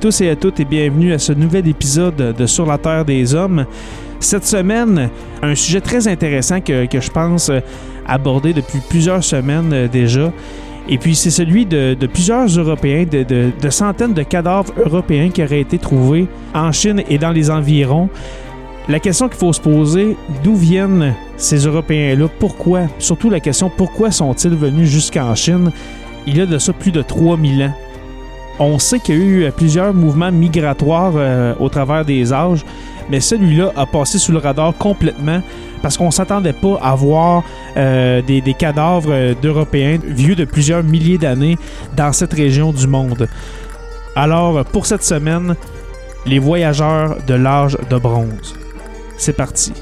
Tous et à toutes et bienvenue à ce nouvel épisode de Sur la Terre des Hommes. Cette semaine, un sujet très intéressant que, je pense aborder depuis plusieurs semaines euh, déjà. Et puis c'est celui de, plusieurs Européens, de, de- de centaines de cadavres européens qui auraient été trouvés en Chine et dans les environs. La question qu'il faut se poser, d'où viennent ces Européens-là? Pourquoi? Surtout la question, pourquoi sont-ils venus jusqu'en Chine? Il y a de ça plus de 3000 ans. On sait qu'il y a eu euh, plusieurs mouvements migratoires euh, au travers des âges, mais celui-là a passé sous le radar complètement parce qu'on s'attendait pas à voir euh, des, cadavres d'Européens vieux de plusieurs milliers d'années dans cette région du monde. Alors, pour cette semaine, les voyageurs de l'âge de bronze. C'est parti.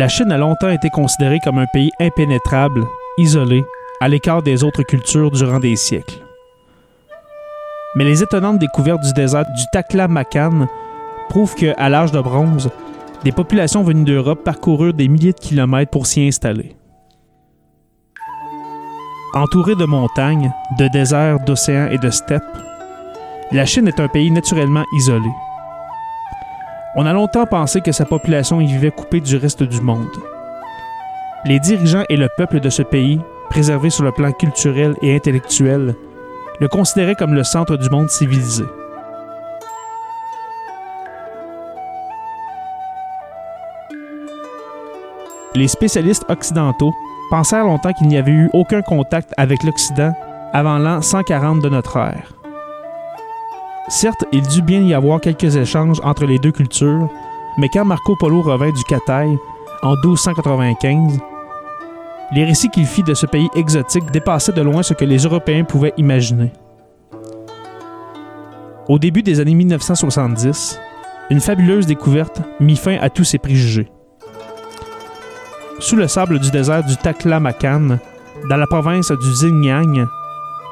La Chine a longtemps été considérée comme un pays impénétrable, isolé, à l'écart des autres cultures durant des siècles. Mais les étonnantes découvertes du désert du Taklamakan prouvent qu'à l'âge de bronze, des populations venues d'Europe parcoururent des milliers de kilomètres pour s'y installer. Entourée de montagnes, de déserts, d'océans et de steppes, la Chine est un pays naturellement isolé. On a longtemps pensé que sa population y vivait coupée du reste du monde. Les dirigeants et le peuple de ce pays, préservés sur le plan culturel et intellectuel, le considéraient comme le centre du monde civilisé. Les spécialistes occidentaux pensèrent longtemps qu'il n'y avait eu aucun contact avec l'Occident avant l'an 140 de notre ère. Certes, il dut bien y avoir quelques échanges entre les deux cultures, mais quand Marco Polo revint du Cathay en 1295, les récits qu'il fit de ce pays exotique dépassaient de loin ce que les Européens pouvaient imaginer. Au début des années 1970, une fabuleuse découverte mit fin à tous ces préjugés. Sous le sable du désert du Taklamakan, dans la province du Xinjiang,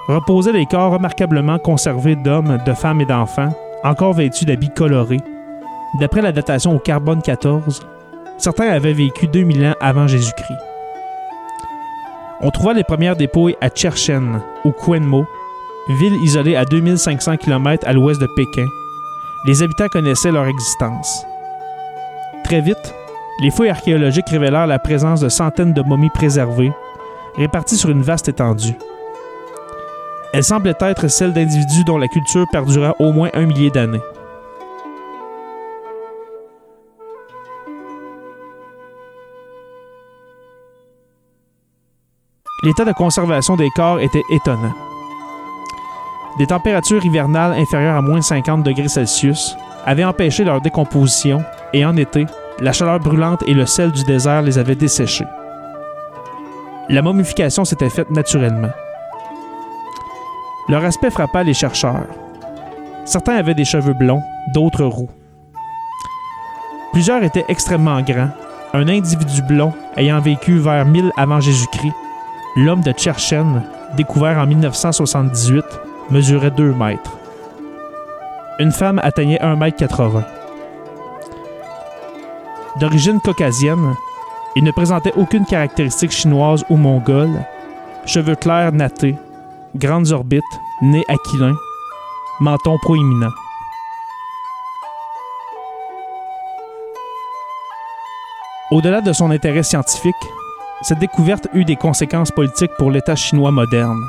reposaient les corps remarquablement conservés d'hommes, de femmes et d'enfants, encore vêtus d'habits colorés. D'après la datation au carbone 14, certains avaient vécu 2000 ans avant Jésus-Christ. On trouva les premières dépouilles à Cherchen, au Quenmo, ville isolée à 2500 km à l'ouest de Pékin. Les habitants connaissaient leur existence. Très vite, les fouilles archéologiques révélèrent la présence de centaines de momies préservées, réparties sur une vaste étendue. Elles semblaient être celles d'individus dont la culture perdura au moins un millier d'années. L'état de conservation des corps était étonnant. des températures hivernales inférieures à moins 50 degrés Celsius avaient empêché leur décomposition et en été, la chaleur brûlante et le sel du désert les avaient desséchés. La momification s'était faite naturellement. Leur aspect frappa les chercheurs. Certains avaient des cheveux blonds, d'autres roux. Plusieurs étaient extrêmement grands. Un individu blond ayant vécu vers 1000 avant Jésus-Christ, l'homme de Tcherchen, découvert en 1978, mesurait 2 mètres. Une femme atteignait 1 mètre 80. D'origine caucasienne, il ne présentait aucune caractéristique chinoise ou mongole, cheveux clairs nattés, grandes orbites, nez aquilin, menton proéminent. Au-delà de son intérêt scientifique, cette découverte eut des conséquences politiques pour l'État chinois moderne.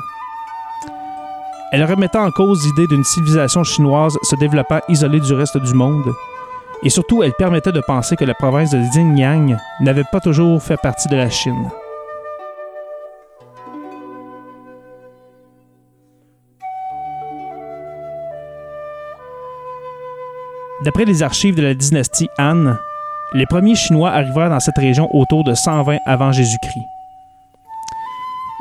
Elle remettait en cause l'idée d'une civilisation chinoise se développant isolée du reste du monde, et surtout elle permettait de penser que la province de Xinjiang n'avait pas toujours fait partie de la Chine. D'après les archives de la dynastie Han, les premiers Chinois arrivèrent dans cette région autour de 120 avant Jésus-Christ.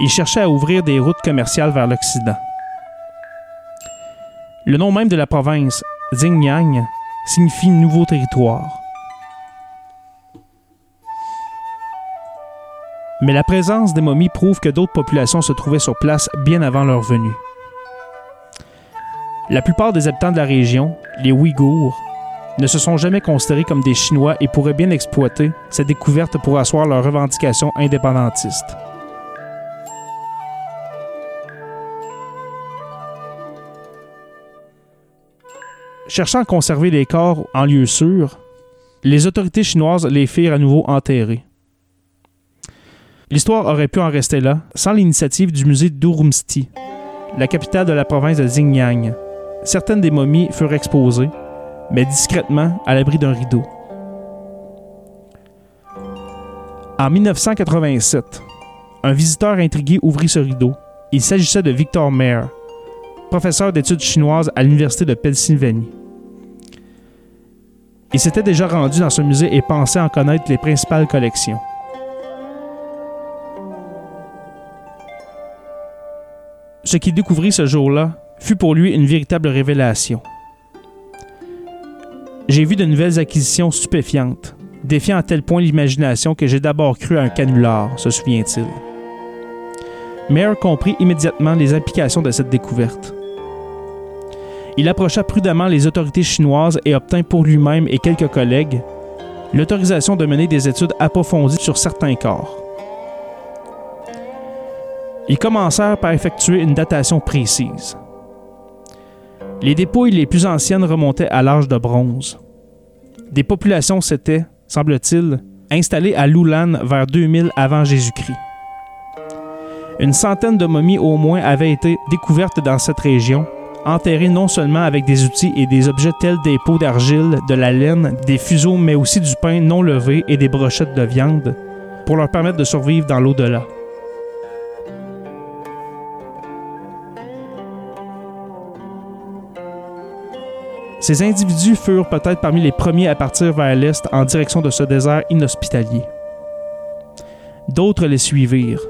Ils cherchaient à ouvrir des routes commerciales vers l'Occident. Le nom même de la province, Xinjiang, signifie nouveau territoire. Mais la présence des momies prouve que d'autres populations se trouvaient sur place bien avant leur venue. La plupart des habitants de la région, les Ouïghours, ne se sont jamais considérés comme des Chinois et pourraient bien exploiter cette découverte pour asseoir leurs revendications indépendantistes. Cherchant à conserver les corps en lieu sûr, les autorités chinoises les firent à nouveau enterrer. L'histoire aurait pu en rester là sans l'initiative du musée d'Urumqi, la capitale de la province de Xinjiang. Certaines des momies furent exposées, mais discrètement à l'abri d'un rideau. En 1987, un visiteur intrigué ouvrit ce rideau. Il s'agissait de Victor Mayer, professeur d'études chinoises à l'Université de Pennsylvanie. Il s'était déjà rendu dans ce musée et pensait en connaître les principales collections. Ce qu'il découvrit ce jour-là fut pour lui une véritable révélation. J'ai vu de nouvelles acquisitions stupéfiantes, défiant à tel point l'imagination que j'ai d'abord cru à un canular, se souvient-il. Mayer comprit immédiatement les implications de cette découverte. Il approcha prudemment les autorités chinoises et obtint pour lui-même et quelques collègues l'autorisation de mener des études approfondies sur certains corps. Ils commencèrent par effectuer une datation précise. Les dépouilles les plus anciennes remontaient à l'âge de bronze. Des populations s'étaient, semble-t-il, installées à Lulan vers 2000 avant Jésus-Christ. Une centaine de momies au moins avaient été découvertes dans cette région, enterrées non seulement avec des outils et des objets tels des pots d'argile, de la laine, des fuseaux, mais aussi du pain non levé et des brochettes de viande, pour leur permettre de survivre dans l'au-delà. Ces individus furent peut-être parmi les premiers à partir vers l'est en direction de ce désert inhospitalier. D'autres les suivirent.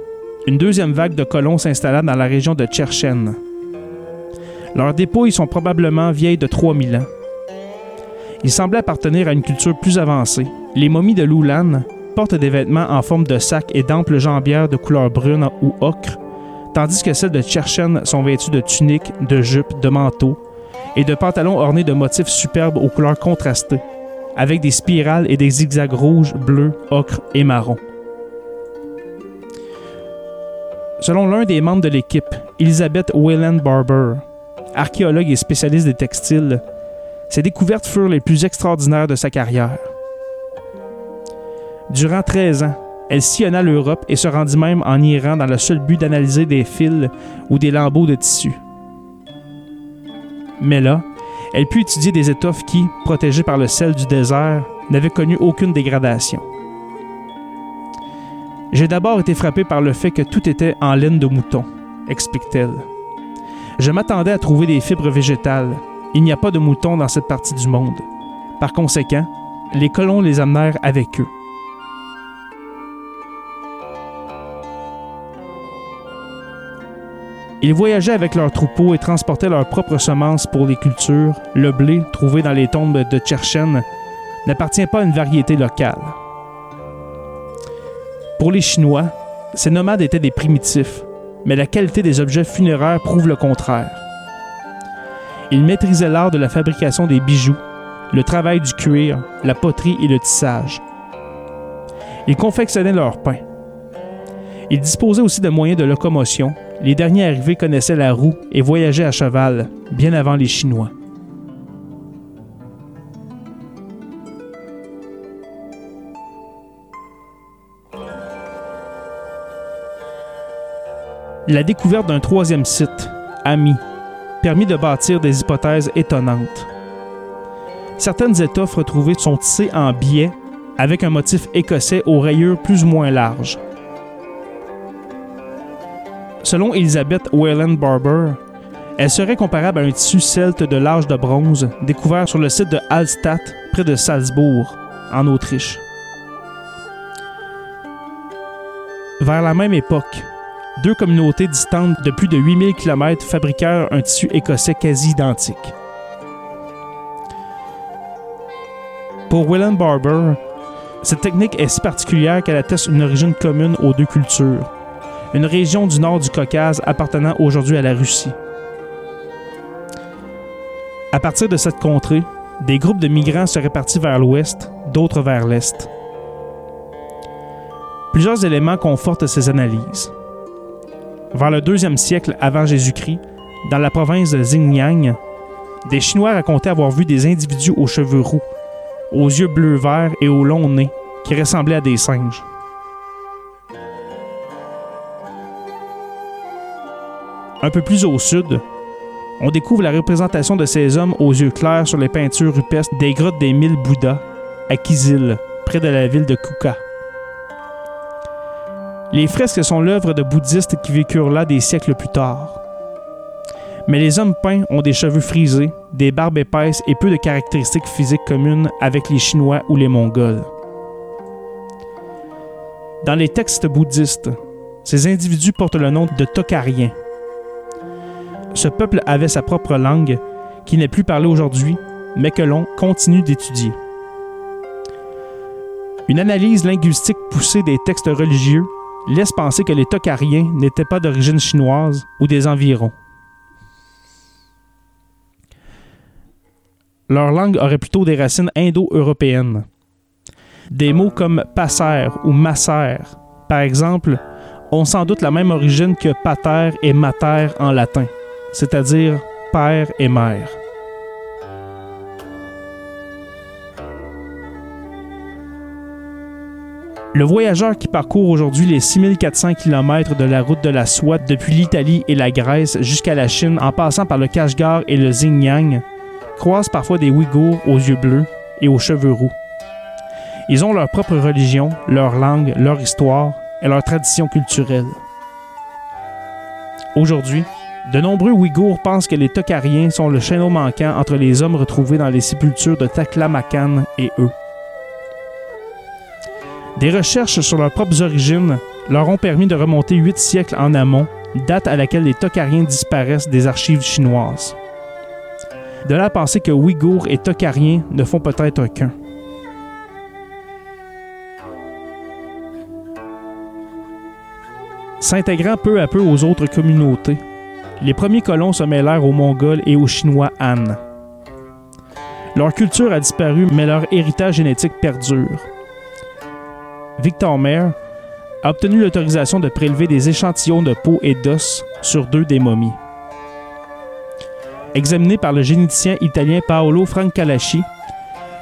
Une deuxième vague de colons s'installa dans la région de Tcherchen. Leurs dépouilles sont probablement vieilles de 3000 ans. Ils semblaient appartenir à une culture plus avancée. Les momies de Lulan portent des vêtements en forme de sac et d'amples jambières de couleur brune ou ocre, tandis que celles de Tcherchen sont vêtues de tuniques, de jupes, de manteaux, et de pantalons ornés de motifs superbes aux couleurs contrastées, avec des spirales et des zigzags rouges, bleus, ocre et marron. Selon l'un des membres de l'équipe, Elizabeth Wayland Barber, archéologue et spécialiste des textiles, ces découvertes furent les plus extraordinaires de sa carrière. Durant 13 ans, elle sillonna l'Europe et se rendit même en Iran dans le seul but d'analyser des fils ou des lambeaux de tissu. Mais là, elle put étudier des étoffes qui, protégées par le sel du désert, n'avaient connu aucune dégradation. J'ai d'abord été frappé par le fait que tout était en laine de mouton, explique-t-elle. Je m'attendais à trouver des fibres végétales. Il n'y a pas de moutons dans cette partie du monde. Par conséquent, les colons les amenèrent avec eux. Ils voyageaient avec leurs troupeaux et transportaient leurs propres semences pour les cultures. Le blé, trouvé dans les tombes de Tcherchen, n'appartient pas à une variété locale. Pour les Chinois, ces nomades étaient des primitifs, mais la qualité des objets funéraires prouve le contraire. Ils maîtrisaient l'art de la fabrication des bijoux, le travail du cuir, la poterie et le tissage. Ils confectionnaient leur pain. Ils disposaient aussi de moyens de locomotion. Les derniers arrivés connaissaient la roue et voyageaient à cheval, bien avant les Chinois. La découverte d'un troisième site, Ami, permit de bâtir des hypothèses étonnantes. Certaines étoffes retrouvées sont tissées en biais avec un motif écossais aux rayures plus ou moins larges. Selon Elizabeth Wayland Barber, elle serait comparable à un tissu celte de l'âge de bronze découvert sur le site de Hallstatt, près de Salzbourg, en Autriche. Vers la même époque, deux communautés distantes de plus de 8000 km fabriquèrent un tissu écossais quasi identique. Pour William Barber, cette technique est si particulière qu'elle atteste une origine commune aux deux cultures, une région du nord du Caucase appartenant aujourd'hui à la Russie. À partir de cette contrée, des groupes de migrants se répartis vers l'ouest, d'autres vers l'est. Plusieurs éléments confortent ces analyses. Vers le deuxième siècle avant Jésus-Christ, dans la province de Xinjiang, des Chinois racontaient avoir vu des individus aux cheveux roux, aux yeux bleu-vert et au long nez, qui ressemblaient à des singes. Un peu plus au sud, on découvre la représentation de ces hommes aux yeux clairs sur les peintures rupestres des grottes des mille Bouddhas à Kizil, près de la ville de Kuka. Les fresques sont l'œuvre de bouddhistes qui vécurent là des siècles plus tard. Mais les hommes peints ont des cheveux frisés, des barbes épaisses et peu de caractéristiques physiques communes avec les Chinois ou les Mongols. Dans les textes bouddhistes, ces individus portent le nom de Tokariens. Ce peuple avait sa propre langue, qui n'est plus parlée aujourd'hui, mais que l'on continue d'étudier. Une analyse linguistique poussée des textes religieux laisse penser que les Tokariens n'étaient pas d'origine chinoise ou des environs. Leur langue aurait plutôt des racines indo-européennes. Des mots comme passer ou masser, par exemple, ont sans doute la même origine que pater et mater en latin, c'est-à-dire père et mère. Le voyageur qui parcourt aujourd'hui les 6400 km de la route de la soie depuis l'Italie et la Grèce jusqu'à la Chine en passant par le Kashgar et le Xinjiang croise parfois des Ouïghours aux yeux bleus et aux cheveux roux. Ils ont leur propre religion, leur langue, leur histoire et leur tradition culturelle. Aujourd'hui, de nombreux Ouïghours pensent que les Tokariens sont le chaînon manquant entre les hommes retrouvés dans les sépultures de Taklamakan et eux. Des recherches sur leurs propres origines leur ont permis de remonter huit siècles en amont, date à laquelle les Tokariens disparaissent des archives chinoises. De là à penser que Ouïghours et Tokariens ne font peut-être qu'un. S'intégrant peu à peu aux autres communautés, les premiers colons se mêlèrent aux Mongols et aux Chinois Han. Leur culture a disparu, mais leur héritage génétique perdure. Victor Mayer a obtenu l'autorisation de prélever des échantillons de peau et d'os sur deux des momies. Examinés par le généticien italien Paolo Francalaci,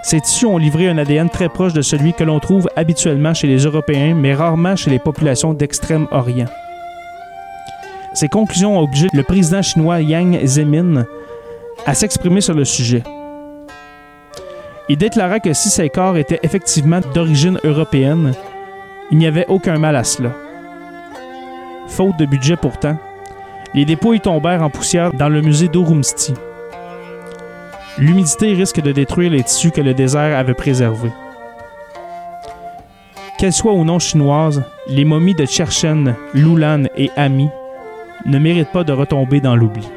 ces tissus ont livré un ADN très proche de celui que l'on trouve habituellement chez les Européens, mais rarement chez les populations d'Extrême-Orient. Ces conclusions ont obligé le président chinois Yang Zemin à s'exprimer sur le sujet. Il déclara que si ces corps étaient effectivement d'origine européenne, il n'y avait aucun mal à cela. Faute de budget pourtant, Les dépouilles tombèrent en poussière dans le musée d'Orumsti. L'humidité risque de détruire les tissus que le désert avait préservés. Qu'elles soient ou non chinoises, les momies de Cherchen, Lulan et Ami ne méritent pas de retomber dans l'oubli.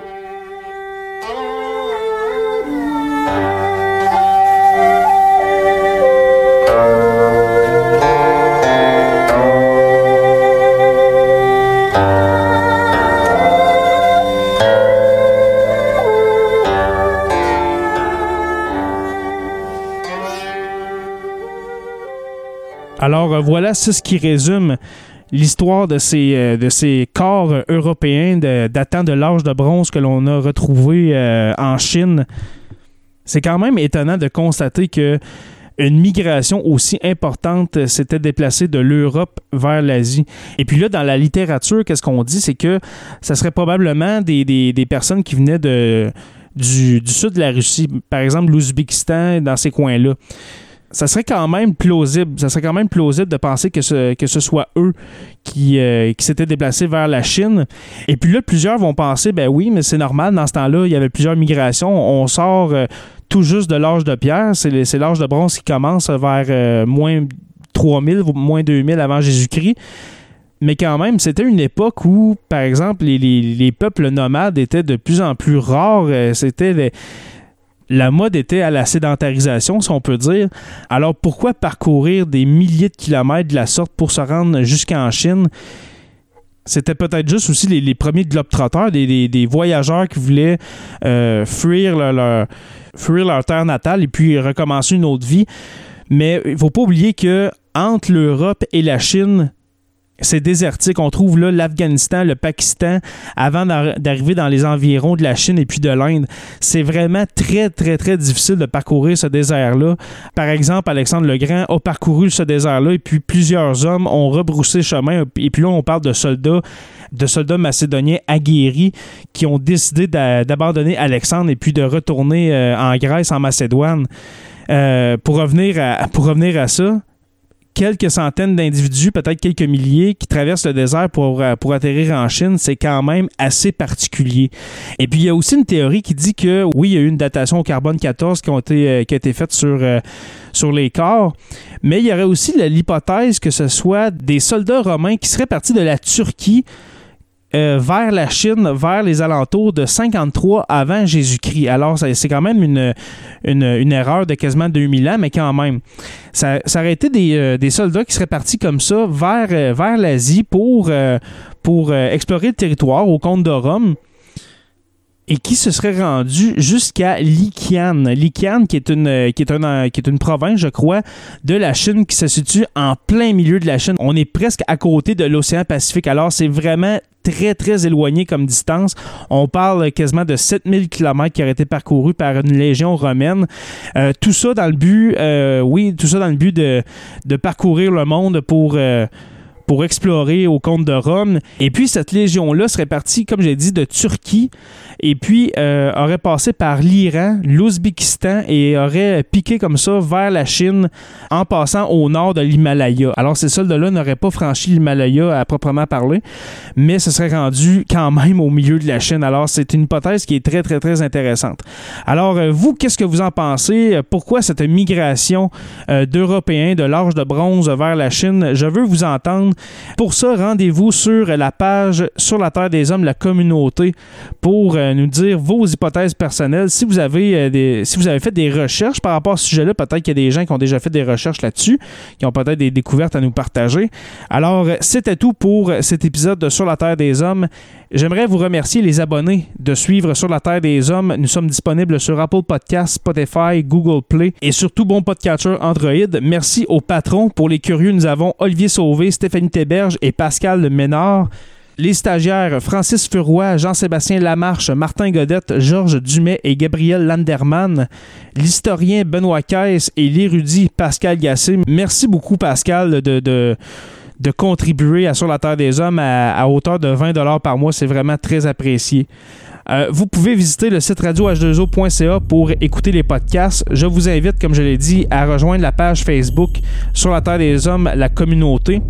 Alors euh, voilà, c'est ce qui résume l'histoire de ces, euh, de ces corps européens datant de l'âge de bronze que l'on a retrouvé euh, en Chine. C'est quand même étonnant de constater que une migration aussi importante s'était déplacée de l'Europe vers l'Asie. Et puis là, dans la littérature, qu'est-ce qu'on dit? C'est que ça serait probablement des, des- des personnes qui venaient de, du, du sud de la Russie, par exemple l'Ouzbékistan, dans ces coins-là ça serait quand même plausible. Ça serait quand même plausible de penser que ce, que ce soit eux qui, euh, qui s'étaient déplacés vers la Chine. Et puis là, plusieurs vont penser, ben oui, mais c'est normal, dans ce temps-là, il y avait plusieurs migrations. On sort euh, tout juste de l'âge de pierre. C'est l'âge de bronze qui commence vers euh, moins 3000, moins 2000 avant Jésus-Christ. Mais quand même, c'était une époque où, par exemple, les, les- les peuples nomades étaient de plus en plus rares. Euh, C'était la mode était à la sédentarisation, si on peut dire. Alors pourquoi parcourir des milliers de kilomètres de la sorte pour se rendre jusqu'en Chine? C'était peut-être juste aussi les, premiers globetrotters, des, voyageurs qui voulaient euh, fuir, leur, leur- fuir leur terre natale et puis recommencer une autre vie. Mais il ne faut pas oublier que entre l'Europe et la Chine, c'est désertique. On trouve là l'Afghanistan, le Pakistan, avant d'ar- d'arriver dans les environs de la Chine et puis de l'Inde. C'est vraiment très, très, très difficile de parcourir ce désert-là. Par exemple, Alexandre le Grand a parcouru ce désert-là et puis plusieurs hommes ont rebroussé chemin. Et puis là, on parle de soldats de soldats macédoniens aguerris qui ont décidé d'a- d'abandonner Alexandre et puis de retourner euh, en Grèce, en Macédoine. Euh, pour, revenir à, pour revenir à ça, quelques centaines d'individus, peut-être quelques milliers, qui traversent le désert pour, euh, pour atterrir en Chine, c'est quand même assez particulier. Et puis, il y a aussi une théorie qui dit que, oui, il y a eu une datation au carbone 14 qui, été, euh, a été faite sur, euh, sur les corps, mais il y aurait aussi l'hypothèse que ce soit des soldats romains qui seraient partis de la Turquie euh, vers la Chine, vers les alentours de 53 avant Jésus-Christ. Alors, c'est quand même une, erreur de quasiment 2000 ans, mais quand même. Ça, aurait été des, euh, des soldats qui seraient partis comme ça vers, euh, vers l'Asie pour, pour explorer le territoire au compte de Rome et qui se serait rendu jusqu'à Likian. Likian, qui est une, qui est une, qui est une province, je crois, de la Chine qui se situe en plein milieu de la Chine. On est presque à côté de l'océan Pacifique. Alors, c'est vraiment très, très éloigné comme distance. On parle quasiment de 7000 km qui auraient été parcourus par une légion romaine. Euh, tout ça dans le but, euh, oui, tout ça dans le but de, parcourir le monde pour... euh, pour explorer au compte de Rome. Et puis, cette légion-là serait partie, comme j'ai dit, de Turquie et puis euh, aurait passé par l'Iran, l'Ouzbékistan et aurait piqué comme ça vers la Chine en passant au nord de l'Himalaya. Alors, ces soldats-là n'auraient pas franchi l'Himalaya à proprement parler, mais se seraient rendus quand même au milieu de la Chine. Alors, c'est une hypothèse qui est très, très, très intéressante. Alors, euh, vous, qu'est-ce que vous en pensez? Pourquoi cette migration euh, d'Européens de l'âge de bronze vers la Chine? Je veux vous entendre. Pour ça, rendez-vous sur la page Sur la Terre des Hommes, la communauté, pour euh, nous dire vos hypothèses personnelles. Si vous avez euh, des, si vous avez fait des recherches par rapport à ce sujet-là, peut-être qu'il y a des gens qui ont déjà fait des recherches là-dessus, qui ont peut-être des découvertes à nous partager. Alors, euh, c'était tout pour cet épisode de Sur la Terre des Hommes. J'aimerais vous remercier les abonnés de suivre Sur la Terre des Hommes. Nous sommes disponibles sur Apple Podcasts, Spotify, Google Play et surtout bon podcatcher Android. Merci aux patrons. Pour les curieux, nous avons Olivier Sauvé, Stéphanie Théberge et Pascal Ménard. Les stagiaires Francis Furoy, Jean-Sébastien Lamarche, Martin Godette, Georges Dumais et Gabriel Landerman. L'historien Benoît Caisse et l'érudit Pascal Gassé. Merci beaucoup, Pascal, de, de, de contribuer à Sur la Terre des Hommes à, à hauteur de 20 par mois. C'est vraiment très apprécié. Euh, vous pouvez visiter le site radioh2o.ca pour écouter les podcasts. Je vous invite, comme je l'ai dit, à rejoindre la page Facebook sur la Terre des Hommes, la communauté.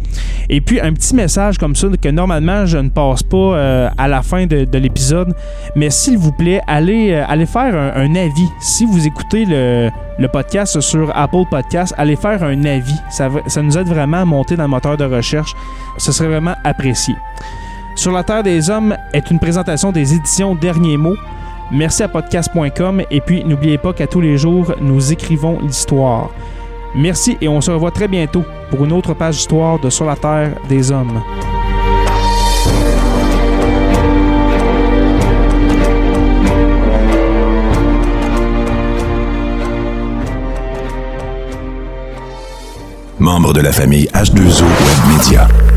Et puis, un petit message comme ça que normalement, je ne passe pas euh, à la fin de, l'épisode. Mais s'il vous plaît, allez, euh, allez faire un, avis. Si vous écoutez le, podcast sur Apple Podcast, allez faire un avis. Ça, ça nous aide vraiment à monter dans le moteur de recherche. Ce serait vraiment apprécié. Sur la Terre des Hommes est une présentation des éditions Derniers mots. Merci à podcast.com et puis n'oubliez pas qu'à tous les jours, nous écrivons l'histoire. Merci et on se revoit très bientôt pour une autre page d'histoire de Sur la Terre des Hommes. Membre de la famille H2O Web Media.